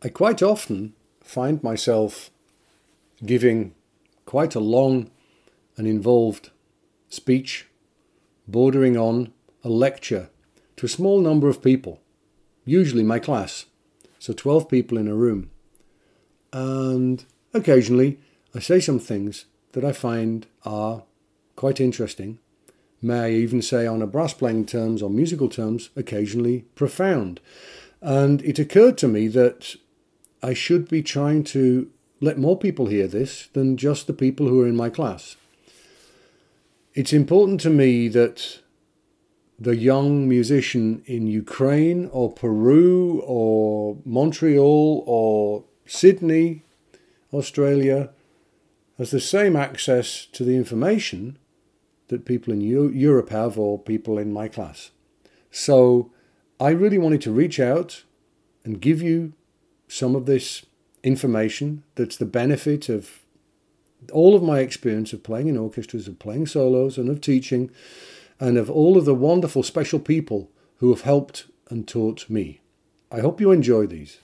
I quite often find myself giving quite a long and involved speech, bordering on a lecture to a small number of people, usually my class, so 12 people in a room. And occasionally I say some things that I find are quite interesting, may I even say on a brass playing terms or musical terms, occasionally profound. And it occurred to me that I should be trying to let more people hear this than just the people who are in my class. It's important to me that the young musician in Ukraine or Peru or Montreal or Sydney, Australia, has the same access to the information that people in Europe have or people in my class. So I really wanted to reach out and give you some of this information that's the benefit of all of my experience of playing in orchestras, of playing solos, and of teaching, and of all of the wonderful special people who have helped and taught me. I hope you enjoy these.